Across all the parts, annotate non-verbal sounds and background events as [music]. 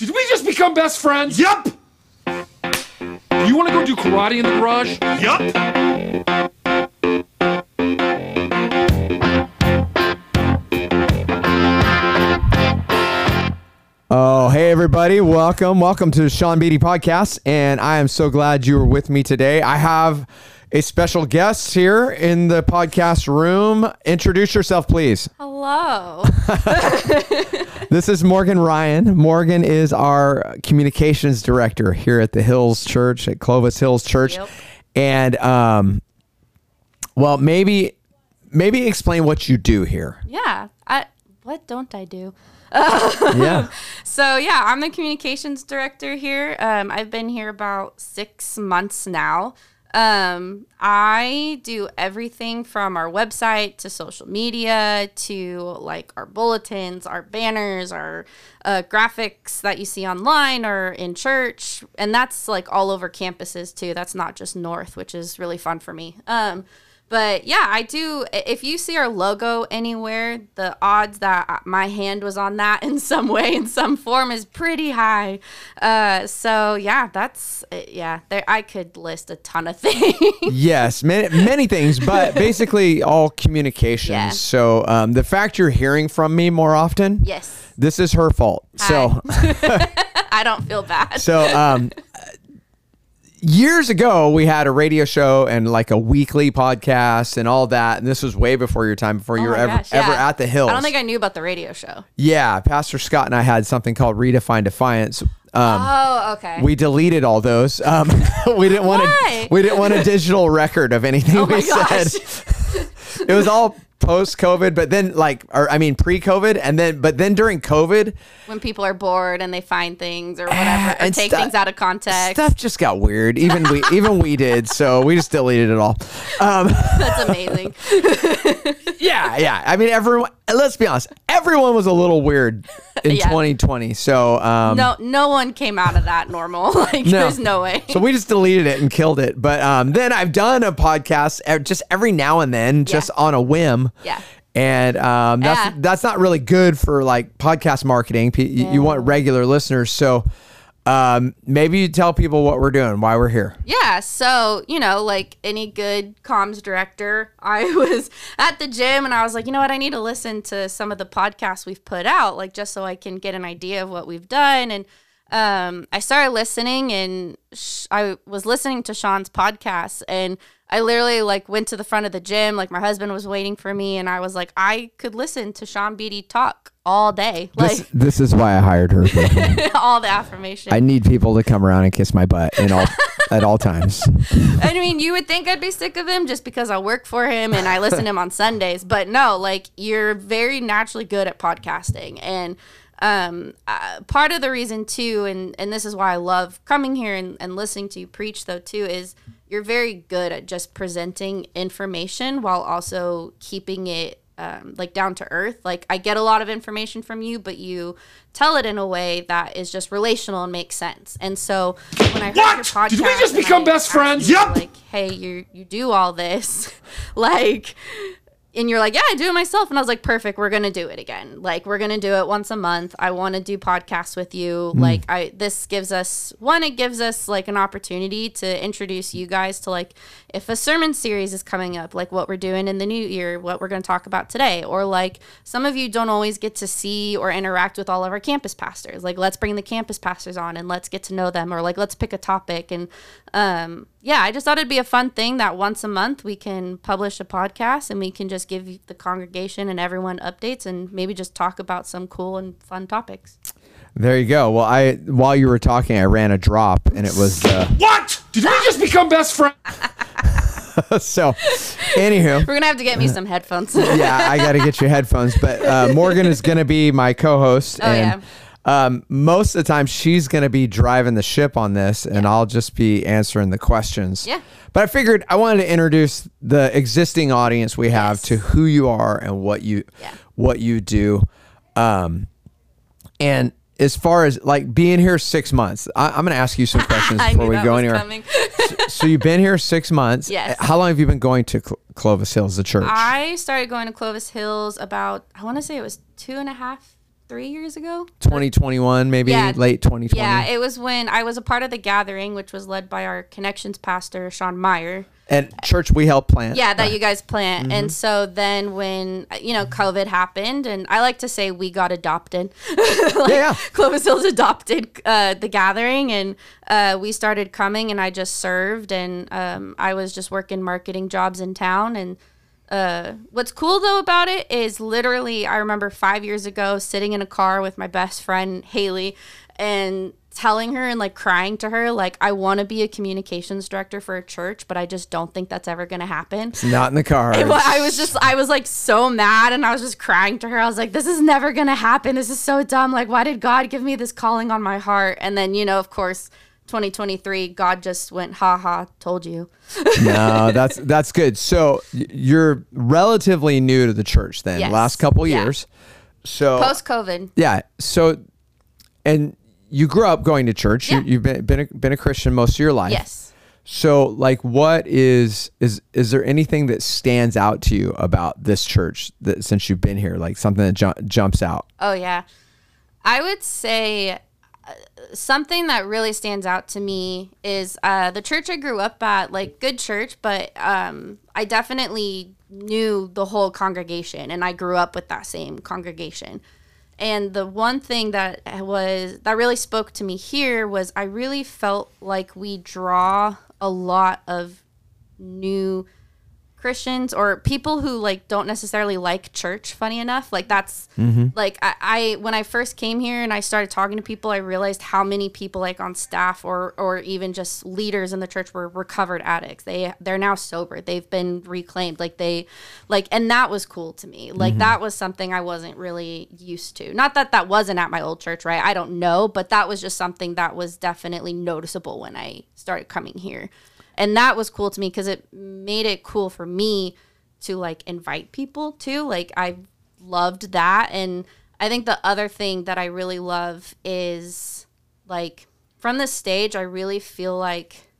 Did we just become best friends? Yup. You want to go do karate in the garage? Yup. Oh, hey everybody. Welcome. Welcome to the Sean Beatty podcast. And I am so glad you were with me today. I have a special guest here in the podcast room. Introduce yourself, please. Hello. [laughs] [laughs] This is Morgan Ryan. Morgan is our communications director here at the Hills Church, at Clovis Hills Church. Yep. And um well, maybe maybe explain what you do here. yeah. I what don't I do? [laughs] Yeah. [laughs] So yeah, I'm the communications director here. Um, I've been here about six months now. Um, I do everything from our website to social media to like our bulletins, our banners, our uh, graphics that you see online or in church, and that's like all over campuses too. That's not just North, which is really fun for me. Um, but yeah, I do. If you see our logo anywhere, the odds that my hand was on that [laughs] in some way, in some form, is pretty high. Uh, so yeah, that's uh, yeah. There, I could list a ton of [laughs] things. Yes, many, many things, but [laughs] basically all communications. Yeah. So um, the fact you're hearing from me more often, yes, this is her fault. So, I don't feel bad. so um, years ago we had a radio show and like a weekly podcast and all that, and this was way before your time, before you Oh were ever gosh, ever yeah. at the Hills. I don't think I knew about the radio show. yeah, Pastor Scott and I had something called Redefine Defiance. Um, Oh, okay. we deleted all those. Um, [laughs] we didn't want to. We didn't want a digital record of anything [laughs] Oh we said. [laughs] it was all post COVID, but then like, or I mean pre COVID, and then but then during COVID, when people are bored and they find things or whatever, or and take stu- things out of context. stuff just got weird. Even we [laughs] even we did, so we just deleted it all. Um, That's amazing. [laughs] yeah, yeah. I mean, everyone. Let's be honest. Everyone was a little weird in [laughs] Yeah. 2020. So um, no, no one came out of that normal. [laughs] Like, there's no way. So we just deleted it and killed it. But um, then I've done a podcast just every now and then, just on a whim. Yeah. And um, that's Yeah. that's not really good for like podcast marketing. You- You want regular listeners, so um, maybe you tell people what we're doing, why we're here. Yeah, so, you know, like any good comms director, [laughs] I was at the gym and I was like, you know what, I need to listen to some of the podcasts we've put out, like just so I can get an idea of what we've done. And um, I started listening and sh- I was listening to Sean's podcast and I literally like went to the front of the gym, like my husband was waiting for me and I was like, I could listen to Sean Beatty talk all day, like This, this is why I hired her. [laughs] all the affirmation. I need people to come around and kiss my butt in all [laughs] at all times. I mean, you would think I'd be sick of him just because I work for him and I listen to him on Sundays, but no, like you're very naturally good at podcasting, and um, uh, part of the reason too, and and this is why I love coming here and, and listening to you preach though too, is you're very good at just presenting information while also keeping it. Um, like down to earth. Like I get a lot of information from you, but you tell it in a way that is just relational and makes sense. And so when I heard What? your podcast, Did we just become I best friends? Yup. Like, hey, you you do all this, [laughs] like, and you're like, yeah, I do it myself. And I was like, perfect, we're gonna do it again. Like, we're gonna do it once a month. I want to do podcasts with you. Like, I this gives us one, it gives us like an opportunity to introduce you guys to like if a sermon series is coming up, like what we're doing in the new year, what we're gonna talk about today, or like some of you don't always get to see or interact with all of our campus pastors. Like, let's bring the campus pastors on and let's get to know them, or like let's pick a topic and um yeah, I just thought it'd be a fun thing that once a month we can publish a podcast and we can just give the congregation and everyone updates and maybe just talk about some cool and fun topics. There you go. Well, I while you were talking, I ran a drop, and it was uh, [laughs] What? Did we just become best friends? [laughs] so. Anywho, We're gonna have to get me some headphones. [laughs] yeah, I got to get you headphones. But uh, Morgan is going to be my co-host, Oh, and um, most of the time she's going to be driving the ship on this, and I'll just be answering the questions. Yeah. But I figured I wanted to introduce the existing audience we have Yes. to who you are and what you Yeah. what you do. Um, and as far as like being here six months, I, I'm going to ask you some [laughs] questions I before knew we that go was anywhere. coming. so you've been here six months. Yes. How long have you been going to Cl- Clovis Hills, the church? I started going to Clovis Hills about I want to say it was two and a half, three years ago. 2021, maybe Yeah. late 2020. Yeah, it was when I was a part of the gathering, which was led by our connections pastor, Sean Meyer. and church we help plant. Yeah, that you guys plant. Mm-hmm. And so then when, you know, COVID happened, and I like to say we got adopted. [laughs] yeah, yeah. Clovis Hills adopted uh, the gathering, and uh, we started coming, and I just served, and um, I was just working marketing jobs in town. And uh, what's cool though about it is literally, I remember five years ago sitting in a car with my best friend Haley, and telling her and like crying to her like I want to be a communications director for a church, but I just don't think that's ever going to happen. It's Not in the car. I was just, I was like so mad and I was just crying to her. I was like, this is never going to happen. This is so dumb. Like, why did God give me this calling on my heart? And then, you know, of course, 2023, God just went, ha ha, told you. [laughs] no, that's that's good. So you're relatively new to the church then, Yes. last couple Yeah. years. So Post COVID. yeah, so and you grew up going to church. Yeah. You, you've been been a, been a Christian most of your life. Yes. So like, what is is is there anything that stands out to you about this church that since you've been here, like something that ju- jumps out? Oh, yeah. I would say something that really stands out to me is uh, the church I grew up at, like good church, but um, I definitely knew the whole congregation and I grew up with that same congregation. And the one thing that was that really spoke to me here was I really felt like we draw a lot of new Christians or people who like don't necessarily like church. Funny enough, like that's mm-hmm. like I, I when I first came here and I started talking to people, I realized how many people like on staff or or even just leaders in the church were recovered addicts. They they're now sober. They've been reclaimed. Like they like and that was cool to me. Like mm-hmm. that was something I wasn't really used to. Not that that wasn't at my old church, right? I don't know, but that was just something that was definitely noticeable when I started coming here and that was cool to me because it made it cool for me to like invite people to. like i loved that and i think the other thing that i really love is like from the stage i really feel like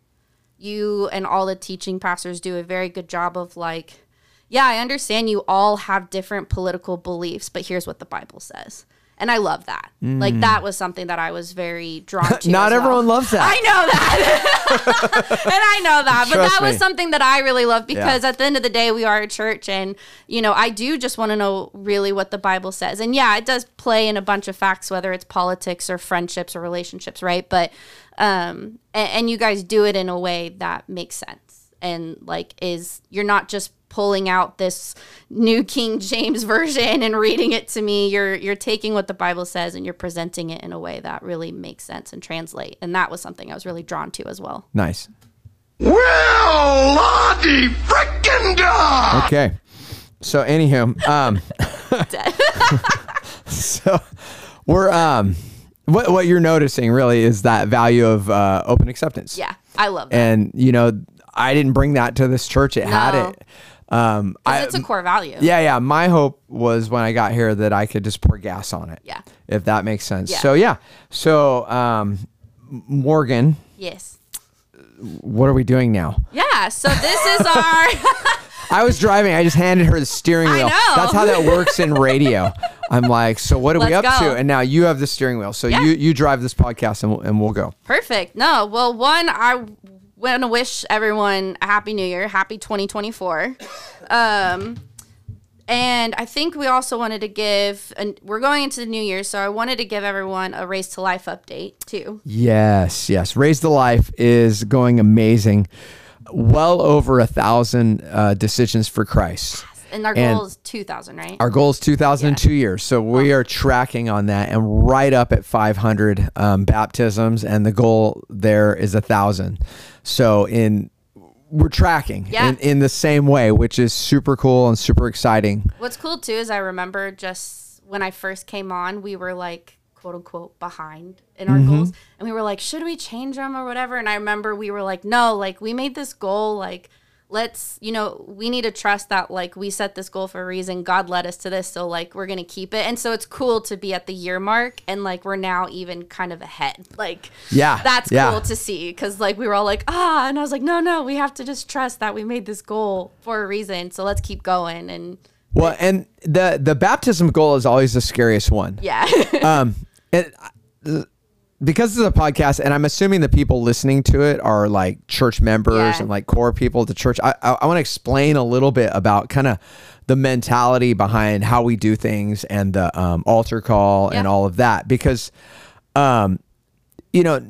you and all the teaching pastors do a very good job of like yeah i understand you all have different political beliefs but here's what the bible says and i love that like that was something that i was very drawn [laughs] to Not as well. everyone loves that. I know that. [laughs] and I know that. But Trust that was something that I really love because at the end of the day, we are a church. And, you know, I do just want to know really what the Bible says. And yeah, it does play in a bunch of facts, whether it's politics or friendships or relationships, right? But, um, and, and you guys do it in a way that makes sense and like is, you're not just pulling out this new King James [laughs] version and reading it to me. You're you're taking what the Bible says and you're presenting it in a way that really makes sense and translate. And that was something I was really drawn to as well. Nice. Well, Lottie frickin' dog! Okay. So anywho, um, [laughs] [laughs] so we're um, what what you're noticing really is that value of uh, open acceptance. Yeah, I love that. And you know, I didn't bring that to this church. It had it. Um, I, it's a core value. yeah, yeah. My hope was when I got here that I could just pour gas on it. Yeah. If that makes sense. Yeah. So yeah. So um, Morgan, Yes. what are we doing now? Yeah. So this is [laughs] our. I was driving. I just handed her the steering I wheel. know. That's how that works in radio. I'm like, so what are we Let's up go. to? And now you have the steering wheel. So Yeah. you you drive this podcast and we'll, and we'll go. Perfect. No, well, one, I want to wish everyone a happy new year, happy 2024. Um, and I think we also wanted to give, and we're going into the new year, so I wanted to give everyone a Raised to Life update too. Yes, yes. Raised to Life is going amazing. Well over a thousand uh, decisions for Christ. And our And- goal is 2,000, right? Our goal is 2002 years. So we are tracking on that and right up at 500 um, baptisms. And the goal there is a thousand. So in, we're tracking Yeah. in, in the same way, which is super cool and super exciting. What's cool too is I remember just when I first came on, we were like quote unquote behind in our goals, and we were like, should we change them or whatever? And I remember we were like, no, like we made this goal, like let's you know we need to trust that like we set this goal for a reason god led us to this so like we're gonna keep it and so it's cool to be at the year mark and like we're now even kind of ahead [laughs] like Yeah, that's yeah. cool to see because like we were all like ah and i was like no no we have to just trust that we made this goal for a reason so let's keep going and Well, and the the baptism goal is always the scariest one. Yeah. [laughs] Um, and because it's a podcast, and I'm assuming the people listening to it are like church members Yeah. and like core people at the church. I I, I want to explain a little bit about kind of the mentality behind how we do things and the um, altar call and all of that because, um, you know,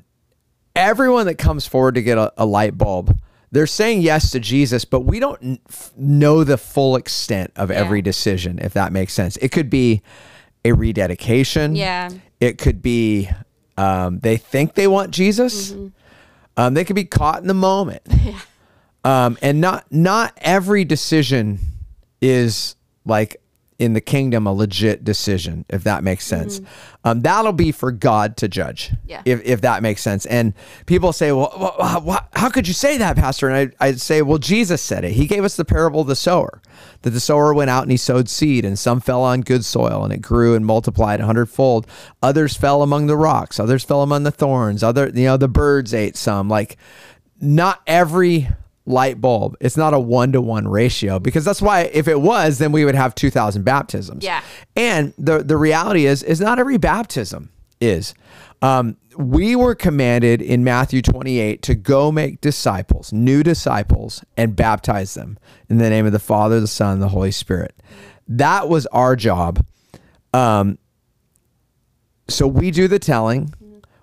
everyone that comes forward to get a, a light bulb they're saying yes to jesus but we don't know the full extent of every decision if that makes sense it could be a rededication Yeah. it could be um, they think they want jesus. Mm-hmm. um, they could be caught in the moment. [laughs] Um, and not not every decision is like in the kingdom a legit decision if that makes sense. Um, that'll be for god to judge Mm-hmm. Yeah. if, if that makes sense. And people say well wh- how could you say that pastor? And I, i'd say well jesus said it. He gave us the parable of the sower that the sower went out and he sowed seed and some fell on good soil and it grew and multiplied a hundredfold. Others fell among the rocks. Others fell among the thorns. Other you know the birds ate some. Like not every light bulb it's not a one-to-one ratio because that's why if it was then we would have 2000 baptisms Yeah. and the the reality is is not every baptism is um, we were commanded in Matthew 28 to go make disciples, new disciples, and baptize them in the name of the Father, the Son, and the Holy Spirit. That was our job. Um, so we do the telling,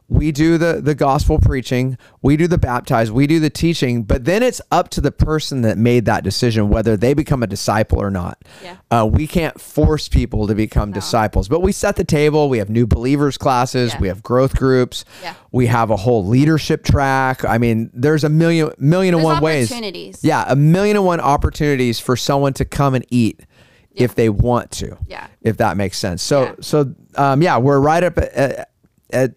we do the the gospel preaching, we do the baptize, we do the teaching, but then it's up to the person that made that decision whether they become a disciple or not. Yeah. Uh, we can't force people to become disciples, but we set the table. We have new believers classes, Yeah. we have growth groups, Yeah. we have a whole leadership track. I mean, there's a million million and There's one ways. Yeah, a million and one opportunities for someone to come and eat if they want to. Yeah. If that makes sense. So Yeah. so um, yeah, we're right up at, at, at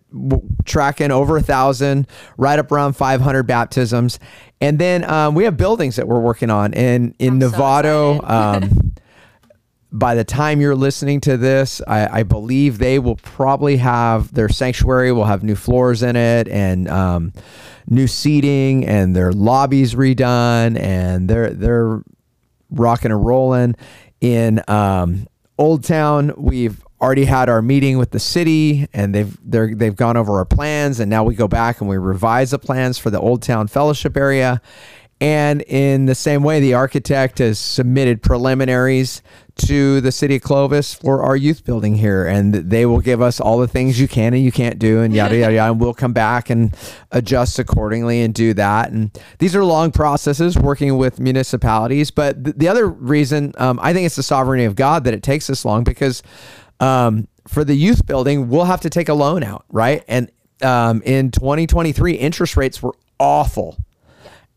tracking over a thousand, right up around 500 baptisms, and then um, we have buildings that we're working on in in I'm so Novato. excited. [laughs] um, by the time you're listening to this, I, I believe they will probably have their sanctuary will have new floors in it and um, new seating and their lobbies redone and they're they're rocking and rolling in um, Old Town. We've already had our meeting with the city, and they've they're, they've gone over our plans, and now we go back and we revise the plans for the Old Town Fellowship area. And in the same way, the architect has submitted preliminaries to the city of Clovis for our youth building here, and they will give us all the things you can and you can't do, and yada yada yada. And we'll come back and adjust accordingly and do that. And these are long processes working with municipalities. But th- the other reason, um, I think it's the sovereignty of God that it takes this long because um, for the youth building, we'll have to take a loan out, right? And um, in 2023, interest rates were awful.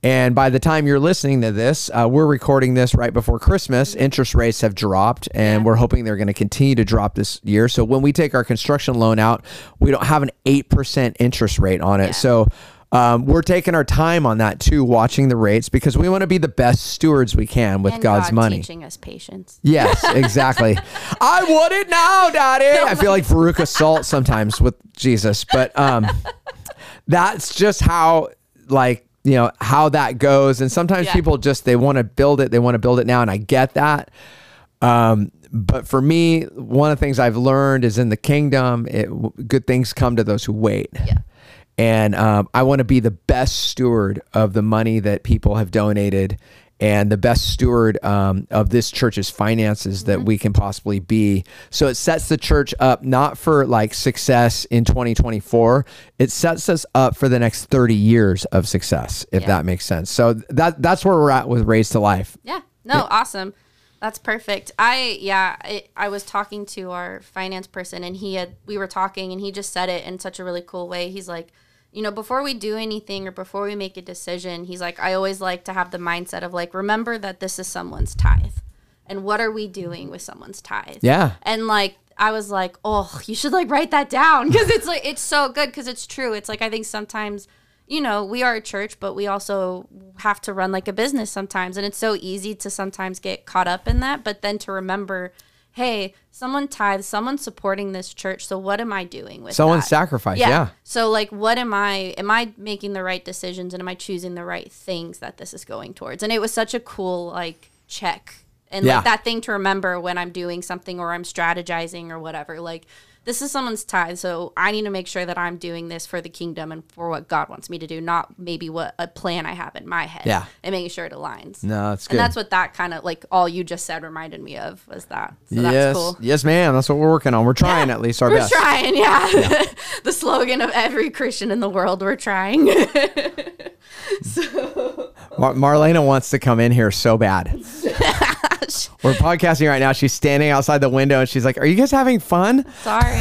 And by the time you're listening to this, uh, we're recording this right before Christmas. Interest rates have dropped, and we're hoping they're going to continue to drop this year. So when we take our construction loan out, we don't have an 8% interest rate on it. So um, we're taking our time on that too, watching the rates because we want to be the best stewards we can with And God's God money. teaching us patience. Yes, [laughs] exactly. I want it now, Daddy. I feel like Veruca Salt sometimes with Jesus, but um, that's just how like you know how that goes. And sometimes Yeah. people just they want to build it, they want to build it now, and I get that. Um, but for me, one of the things I've learned is in the kingdom, it, good things come to those who wait. Yeah. And um, I want to be the best steward of the money that people have donated and the best steward um, of this church's finances that we can possibly be. So it sets the church up not for like success in 2024, it sets us up for the next 30 years of success, if Yeah. that makes sense. So that that's where we're at with Raised to Life. Yeah. No, awesome. That's perfect. I yeah, I, I was talking to our finance person and he had we were talking and he just said it in such a really cool way. He's like, you know, before we do anything or before we make a decision, he's like, I always like to have the mindset of like, remember that this is someone's tithe. And what are we doing with someone's tithe? Yeah. And like I was like, "Oh, you should like write that down [laughs] because it's like it's so good because it's true. It's like I think sometimes, you know, we are a church, but we also have to run like a business sometimes, and it's so easy to sometimes get caught up in that. But then to remember, hey, someone tithes, someone's supporting this church. So what am I doing with Someone that? sacrificed. Yeah. So like, what am I? Am I making the right decisions, and am I choosing the right things that this is going towards? And it was such a cool like check and Yeah. like that thing to remember when I'm doing something or I'm strategizing or whatever. Like this is someone's tithe, so I need to make sure that I'm doing this for the kingdom and for what God wants me to do, not maybe what a plan I have in my head. Yeah. and making sure it aligns. No, that's good. And that's what that kind of like all you just said reminded me of was that. So that's yes, cool. yes, ma'am. That's what we're working on. We're trying at least our best. We're trying, yeah. [laughs] the slogan of every Christian in the world, we're trying. [laughs] Mar- Marlena wants to come in here so bad. [laughs] We're podcasting right now. She's standing outside the window and she's like, "Are you guys having fun? Sorry.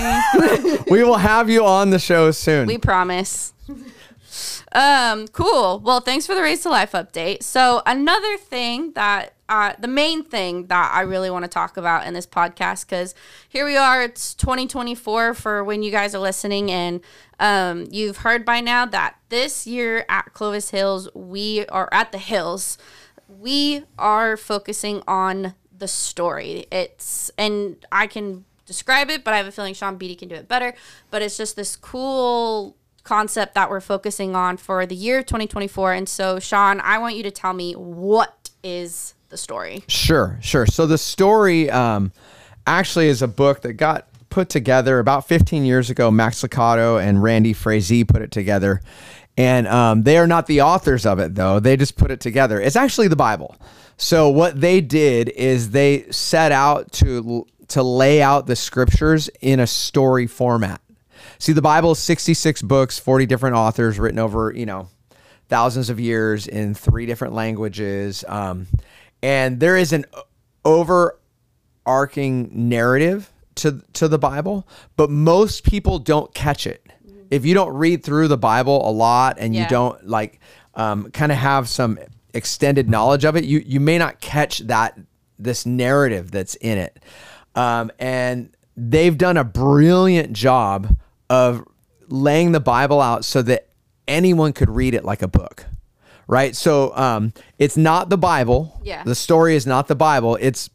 [laughs] We will have you on the show soon." we promise. Um, cool. Well, thanks for the Raised to Life update. So, another thing that uh, the main thing that I really want to talk about in this podcast, because here we are, it's 2024 for when you guys are listening, and um, you've heard by now that this year at Clovis Hills, we are at the Hills, we are focusing on the story. It's, and I can describe it, but I have a feeling Sean Beatty can do it better. But it's just this cool concept that we're focusing on for the year 2024. And so, Sean, I want you to tell me what is the story. Sure, sure. So the story um, actually is a book that got put together about 15 years ago. Max Lucado and Randy Frazee put it together. And um, they are not the authors of it, though. They just put it together. It's actually the Bible. So what they did is they set out to to lay out the scriptures in a story format. See, the Bible is 66 books, 40 different authors written over, you know, thousands of years in three different languages. Um, and there is an overarching narrative to, to the Bible, but most people don't catch it. If you don't read through the Bible a lot and you don't like um, kind of have some extended knowledge of it, you, you may not catch that this narrative that's in it. Um, and they've done a brilliant job of laying the Bible out so that anyone could read it like a book. Right. So um, it's not the Bible. Yeah. The story is not the Bible. It's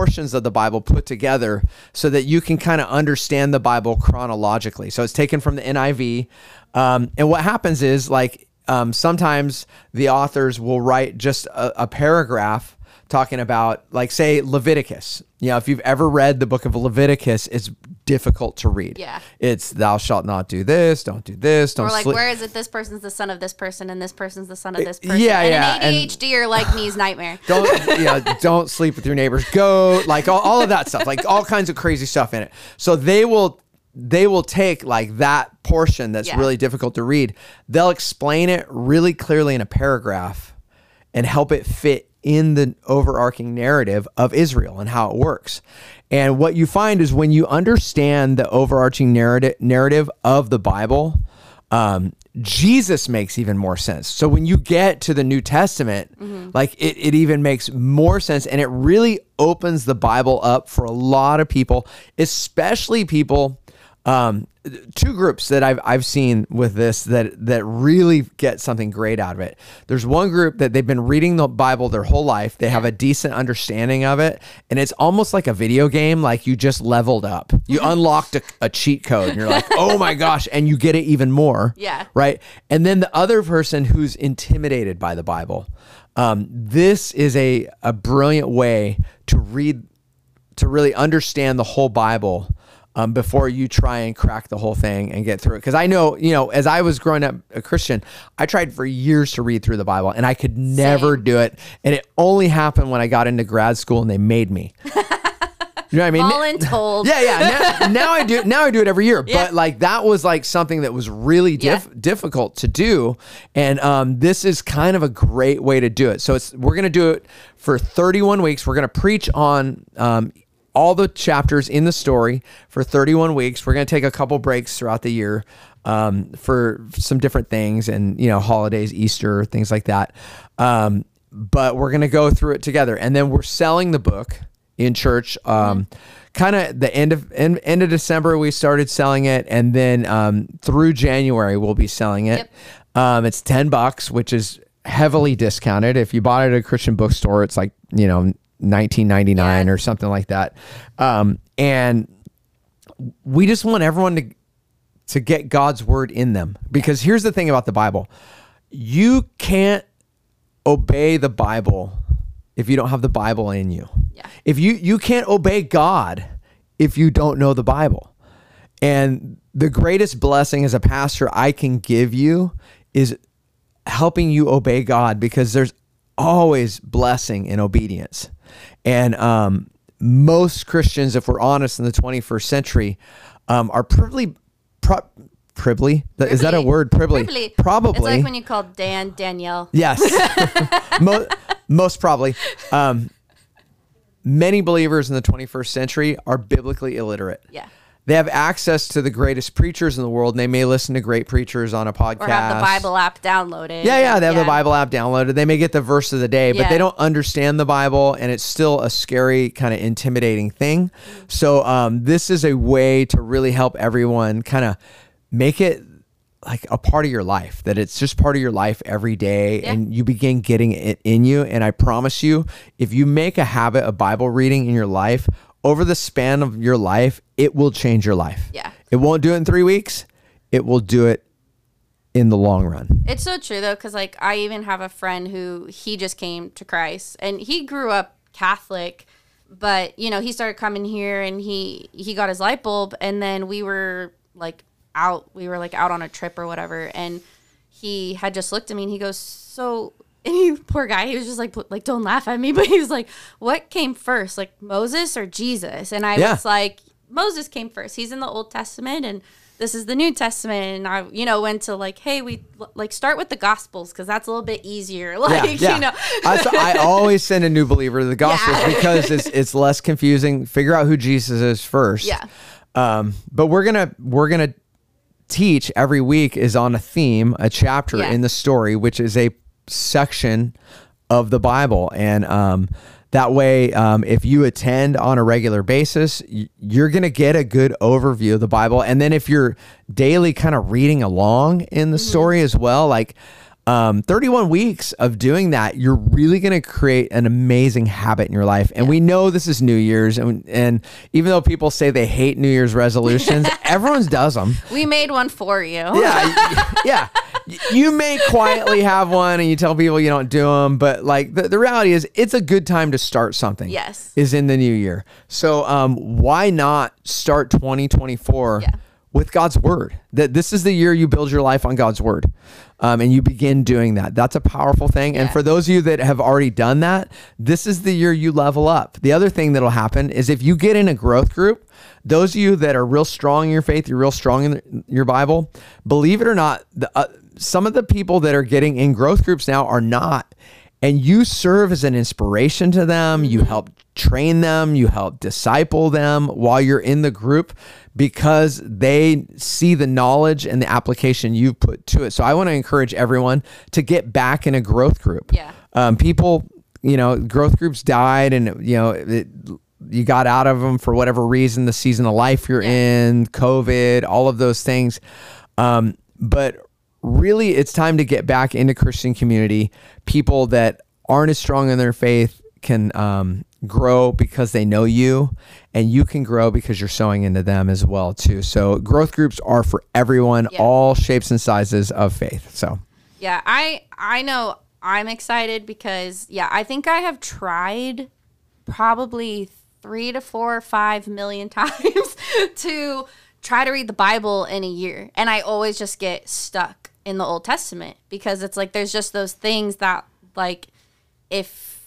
portions of the Bible put together so that you can kind of understand the Bible chronologically. So it's taken from the NIV. Um, and what happens is like um, sometimes the authors will write just a, a paragraph talking about like say Leviticus. You know, if you've ever read the book of Leviticus, it's difficult to read. Yeah. It's thou shalt not do this, don't do this, don't Or like, sleep. where is it? This person's the son of this person, and this person's the son of this person. yeah, and yeah, An and- ADHD or like me's [sighs] nightmare. don't [laughs] you know, don't sleep with your neighbor's goat like all, all of that stuff like all kinds of crazy stuff in it so they will they will take like that portion that's Yeah. really difficult to read they'll explain it really clearly in a paragraph and help it fit in the overarching narrative of Israel and how it works. And what you find is when you understand the overarching narrative narrative of the Bible, um, Jesus makes even more sense. So when you get to the New Testament, like it, it even makes more sense and it really opens the Bible up for a lot of people, especially people um, two groups that I've I've seen with this that that really get something great out of it. There's one group that they've been reading the Bible their whole life. They have a decent understanding of it, and it's almost like a video game. Like you just leveled up. You unlocked a, a cheat code, and you're like, [laughs] oh my gosh, and you get it even more. Yeah. Right. And then the other person who's intimidated by the Bible. Um, this is a a brilliant way to read to really understand the whole Bible um, before you try and crack the whole thing and get through it. Because I know, you know, as I was growing up a Christian, I tried for years to read through the Bible and I could never Same. do it. And it only happened when I got into grad school and they made me. [laughs] you know what I mean? Voluntold. [laughs] Yeah, yeah. Now, now I do. Now I do it every year. Yeah. But like that was like something that was really diff- difficult to do, and um, this is kind of a great way to do it. So it's we're gonna do it for 31 weeks. We're gonna preach on. Um, all the chapters in the story for 31 weeks. We're going to take a couple breaks throughout the year um, for some different things and, you know, holidays, Easter, things like that. Um, but we're going to go through it together. And then we're selling the book in church. Um, Kind of the end of end, end of December, we started selling it. And then um, through January, we'll be selling it. Um, it's 10 bucks, which is heavily discounted. If you bought it at a Christian bookstore, it's like, you know, 1999 Yeah. or something like that. Um, and we just want everyone to to get God's word in them because here's the thing about the Bible. You can't obey the Bible if you don't have the Bible in you. Yeah. If you you can't obey God if you don't know the Bible. And the greatest blessing as a pastor I can give you is helping you obey God because there's always blessing in obedience. And um, most Christians, if we're honest, in the 21st century, um, are probably, pro- privily. Is that a word? Privily. Privily. Probably. It's like when you call Dan Danielle. Yes. [laughs] [laughs] Mo- most probably. Um, many believers in the 21st century are biblically illiterate. Yeah. They have access to the greatest preachers in the world, and they may listen to great preachers on a podcast. Or have the Bible app downloaded. Yeah, yeah, they have the Bible app downloaded. They may get the verse of the day, but Yeah. they don't understand the Bible, and it's still a scary, kind of intimidating thing. So, um, this is a way to really help everyone kind of make it like a part of your life, that it's just part of your life every day, Yeah. and you begin getting it in you. And I promise you, if you make a habit of Bible reading in your life, over the span of your life, it will change your life. Yeah. It won't do it in three weeks, it will do it in the long run. It's so true though, because like I even have a friend who he just came to Christ and he grew up Catholic, but you know he started coming here and he he got his light bulb and then we were like out we were like out on a trip or whatever and he had just looked at me and he goes so and he poor guy he was just like like don't laugh at me [laughs] but he was like what came first like Moses or Jesus and I Yeah. was like Moses came first he's in the Old Testament and this is the New Testament and I you know went to like hey we like start with the Gospels because that's a little bit easier [laughs] like you know I, I [laughs] always send a new believer to the Gospels Yeah. because it's it's less confusing. Figure out who Jesus is first. Yeah. Um, but we're gonna we're gonna teach every week is on a theme, a chapter Yeah. in the story, which is a section of the Bible, and um, that way, um, if you attend on a regular basis, you're gonna get a good overview of the Bible, and then if you're daily kind of reading along in the story as well, like. Um, 31 weeks of doing that, you're really going to create an amazing habit in your life. And we know this is New Year's, and, and even though people say they hate New Year's resolutions, [laughs] everyone does them. we made one for you Yeah, yeah. You may quietly have one, and you tell people you don't do them, but like the, the reality is, it's a good time to start something. Yes. is in the new year. So, um, why not start 2024? Yeah. With God's word, that this is the year you build your life on God's word, um, and you begin doing that. That's a powerful thing. And for those of you that have already done that, this is the year you level up. The other thing that'll happen is if you get in a growth group, those of you that are real strong in your faith, you're real strong in the- your Bible, believe it or not, the, uh, some of the people that are getting in growth groups now are not. And you serve as an inspiration to them. You help train them, you help disciple them while you're in the group because they see the knowledge and the application you've put to it. So I want to encourage everyone to get back in a growth group. Yeah. Um, people, you know, growth groups died and, you know, it, you got out of them for whatever reason, the season of life you're in, COVID, all of those things. Um, but really, it's time to get back into Christian community. People that aren't as strong in their faith can um, grow because they know you, and you can grow because you're sowing into them as well too. So growth groups are for everyone, Yeah. all shapes and sizes of faith. So Yeah, I I know I'm excited because yeah, I think I have tried probably three to four or five million [laughs] times to try to read the Bible in a year. And I always just get stuck in the Old Testament because it's like there's just those things that like if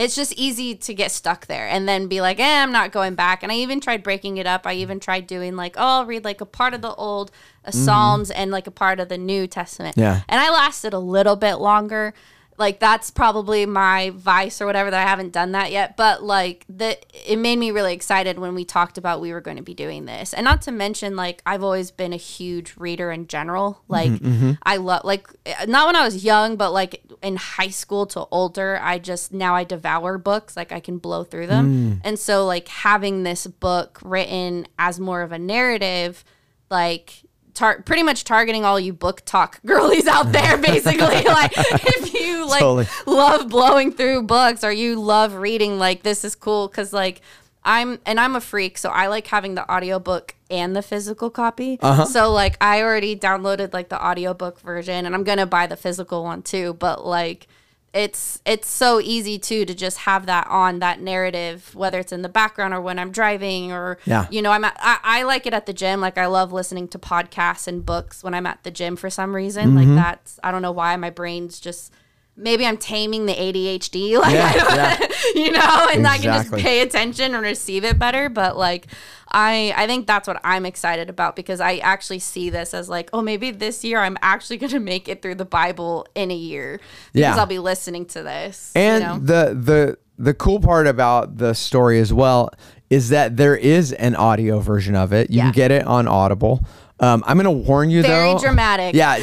it's just easy to get stuck there and then be like, eh, I'm not going back. And I even tried breaking it up. I even tried doing like, oh, I'll read like a part of the old uh, Psalms and like a part of the New Testament. Yeah. And I lasted a little bit longer. Like that's probably my vice or whatever that I haven't done that yet. But like the it made me really excited when we talked about we were going to be doing this. And not to mention like I've always been a huge reader in general. Mm-hmm, like mm-hmm. I love like not when I was young, but like in high school to older, I just now I devour books. Like I can blow through them. Mm. And so like having this book written as more of a narrative, like tar- pretty much targeting all you book talk [laughs] girlies out there [laughs] basically. [laughs] Like if you like Totally. love blowing through books or you love reading like this is cool. Because like i'm and i'm a freak so i like having the audiobook and the physical copy. Uh-huh. So like i already downloaded like the audiobook version and i'm gonna buy the physical one too but like it's it's so easy too to just have that on that narrative whether it's in the background or when i'm driving or Yeah. you know i'm at, I, I like it at the gym like i love listening to podcasts and books when i'm at the gym for some reason Mm-hmm. like that's i don't know why my brain's just maybe i'm taming the adhd [laughs] like Yeah, yeah. [laughs] you know and i can just pay attention and receive it better but like i i think that's what i'm excited about because i actually see this as like oh maybe this year i'm actually [laughs] going to make it through the bible in a year because Yeah. i'll be listening to this And you know? the the the cool part about the story as well is that there is an audio version of it. You Yeah. can get it on Audible. Um, I'm gonna warn you Very though. Very dramatic. Yeah,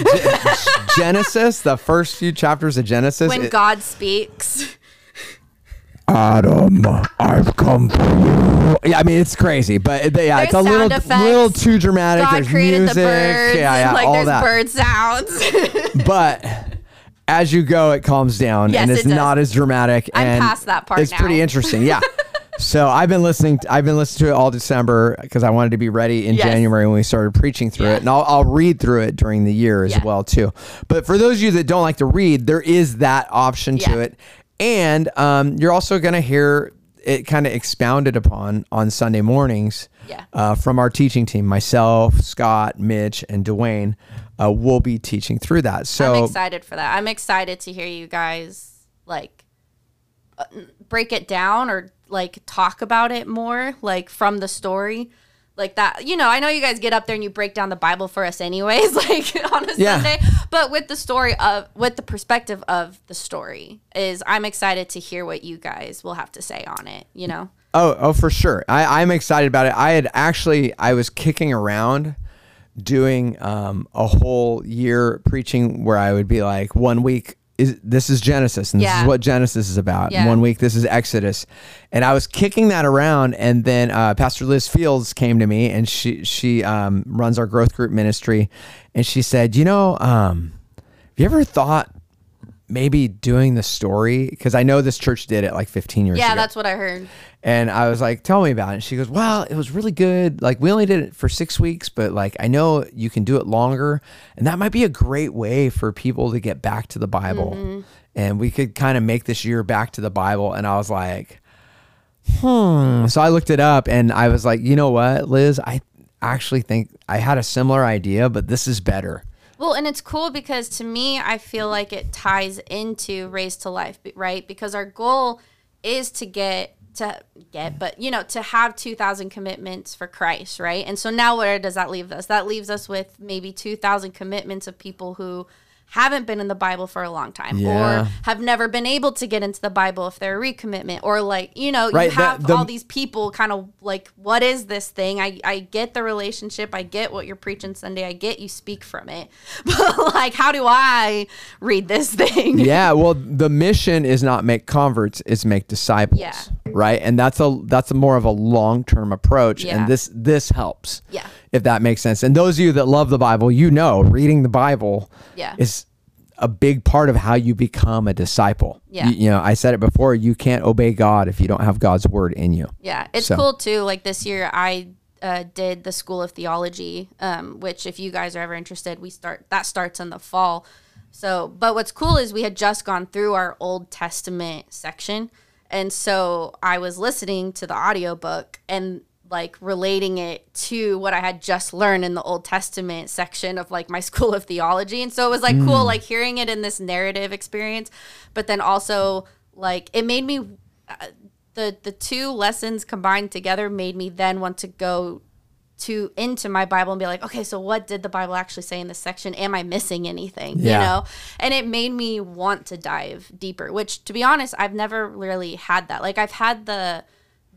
Genesis, the first few chapters of Genesis. when it- god speaks Adam, I've come for you. Yeah, I mean it's crazy, but yeah, it's a little effects. little too dramatic. god there's created music, the birds yeah, yeah, like all there's that. bird sounds [laughs] But as you go, it calms down Yes, and it's it not as dramatic. I'm and past that part It's now. pretty interesting. Yeah. [laughs] so I've been listening. I've been listening to it all December because I wanted to be ready in Yes. January when we started preaching through Yeah. it, and I'll, I'll read through it during the year as Yeah. well too. But for those of you that don't like to read, there is that option to it, and um, you're also going to hear it kind of expounded upon on Sunday mornings Yeah. uh, from our teaching team. Myself, Scott, Mitch, and Dwayne uh, will be teaching through that. So i'm excited for that i'm excited to hear you guys like uh, break it down or like talk about it more like from the story like that you know i know you guys get up there and you break down the bible for us anyways [laughs] like on a Yeah. sunday but with the story of with the perspective of the story is i'm excited to hear what you guys will have to say on it you know Oh, oh, for sure. I, I'm excited about it. I had actually, I was kicking around doing um, a whole year preaching where I would be like, one week is this is Genesis, and this Yeah. is what Genesis is about. Yeah. one week this is Exodus, and I was kicking that around, and then uh, Pastor Liz Fields came to me, and she she um, runs our growth group ministry, and she said, you know, um, have you ever thought? Maybe doing the story because I know this church did it like 15 years yeah ago. that's what i heard And I was like, tell me about it. And she goes, well, it was really good. Like, we only did it for six weeks, but like, I know you can do it longer. And that might be a great way for people to get back to the Bible. Mm-hmm. And we could kind of make this year back to the Bible. And I was like, hmm. So I looked it up and I was like, you know what, Liz? I actually think I had a similar idea, but this is better. Well, and it's cool because to me, I feel like it ties into Raised to Life, right? Because our goal is to get to get, but you know, to have 2,000 commitments for Christ, right? And so now where does that leave us? That leaves us with maybe 2,000 commitments of people who haven't been in the Bible for a long time Yeah. or have never been able to get into the Bible if they're a recommitment or like, you know, Right, you the- have the- all these people kind of like, what is this thing? I, I get the relationship. I get what you're preaching Sunday. I get you speak from it. [laughs] But like, how do I read this thing? yeah well the mission is not make converts it's make disciples Yeah. right and that's a that's a more of a long-term approach Yeah. and this this helps Yeah. If that makes sense and those of you that love the bible you know reading the bible Yeah. is a big part of how you become a disciple Yeah. you, you know i said it before you can't obey god if you don't have god's word in you Yeah, it's So- cool too. Like this year, I uh, did the School of Theology, um, which if you guys are ever interested, we start that starts in the fall. So, but what's cool is we had just gone through our Old Testament section, and so I was listening to the audiobook and like relating it to what I had just learned in the Old Testament section of like my [laughs] School of Theology, and so it was like cool, mm. like hearing it in this narrative experience, but then also like it made me uh, the the two lessons combined together made me then want to go to into my Bible and be like, okay, so what did the Bible actually say in this section? Am I missing anything? Yeah. You know? And it made me want to dive deeper, which to be honest, I've never really had that. Like I've had the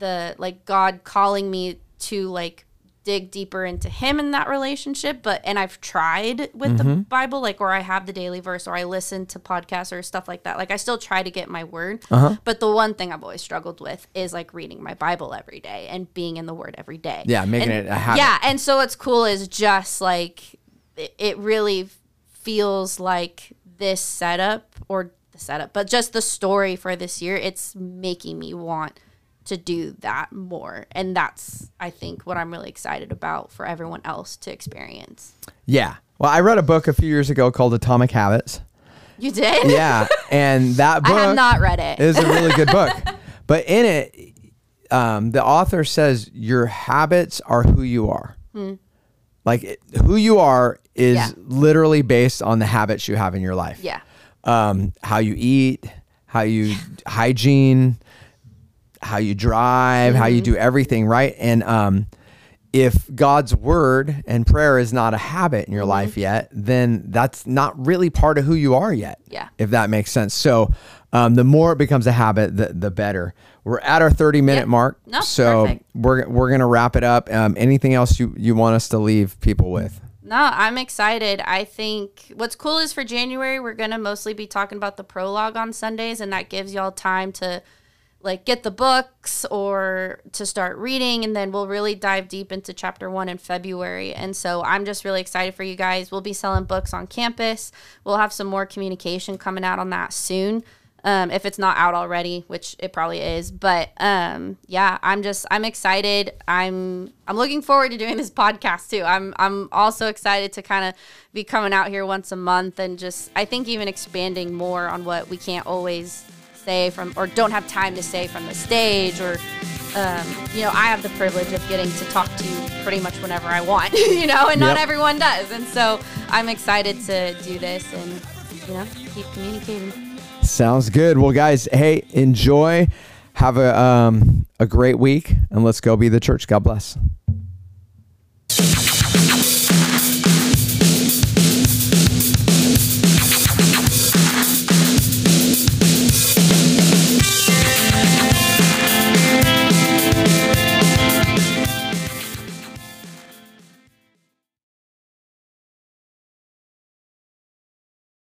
the like God calling me to like dig deeper into him in that relationship but and I've tried with the Bible like where I have the daily verse or I listen to podcasts or stuff like that like I still try to get my word uh-huh. but the one thing I've always struggled with is like reading my Bible every day and being in the word every day Yeah, making And- it a habit. yeah and so what's cool is just like it, it really feels like this setup or the setup but just the story for this year it's making me want to do that more and that's i think what i'm really excited about for everyone else to experience Yeah. Well, I read a book a few years ago called Atomic Habits. You did? Yeah, and that book [laughs] I have not read it. is a really good book. [laughs] But in it, um, the author says your habits are who you are. Like it- who you are is Hmm. Yeah. literally based on the habits you have in your life. yeah. Um, how you eat, how you [laughs] hygiene, how you drive, how Mm-hmm. you do everything right. And um, if God's word and prayer is not a habit in your Mm-hmm. life yet, then that's not really part of who you are yet. Yeah. If that makes sense. So um, the more it becomes a habit, the, the better. We're at our 30 minute Yeah. mark. No, so perfect. we're, we're going to wrap it up. Um, anything else you, you want us to leave people with? No, I'm excited. I think what's cool is for January, we're going to mostly be talking about the prologue on Sundays, and that gives y'all time to like get the books or to start reading. And then we'll really dive deep into chapter one in February. And so I'm just really excited for you guys. We'll be selling books on campus. We'll have some more communication coming out on that soon. Um, if it's not out already, which it probably is, but um, yeah, I'm just I'm excited. I'm I'm looking forward to doing this [laughs] podcast too. I'm I'm also excited to kind of be coming out here once a month and just I think even expanding more on what we can't always say from or don't have time to say from the stage or um, you know I have the privilege of getting to talk to you pretty much whenever I want, [laughs] you know, and not Yep. everyone does, and so I'm excited to do this and you know keep communicating. Sounds good. Well, guys, hey, enjoy. Have a um, a great week, and let's go be the church. God bless.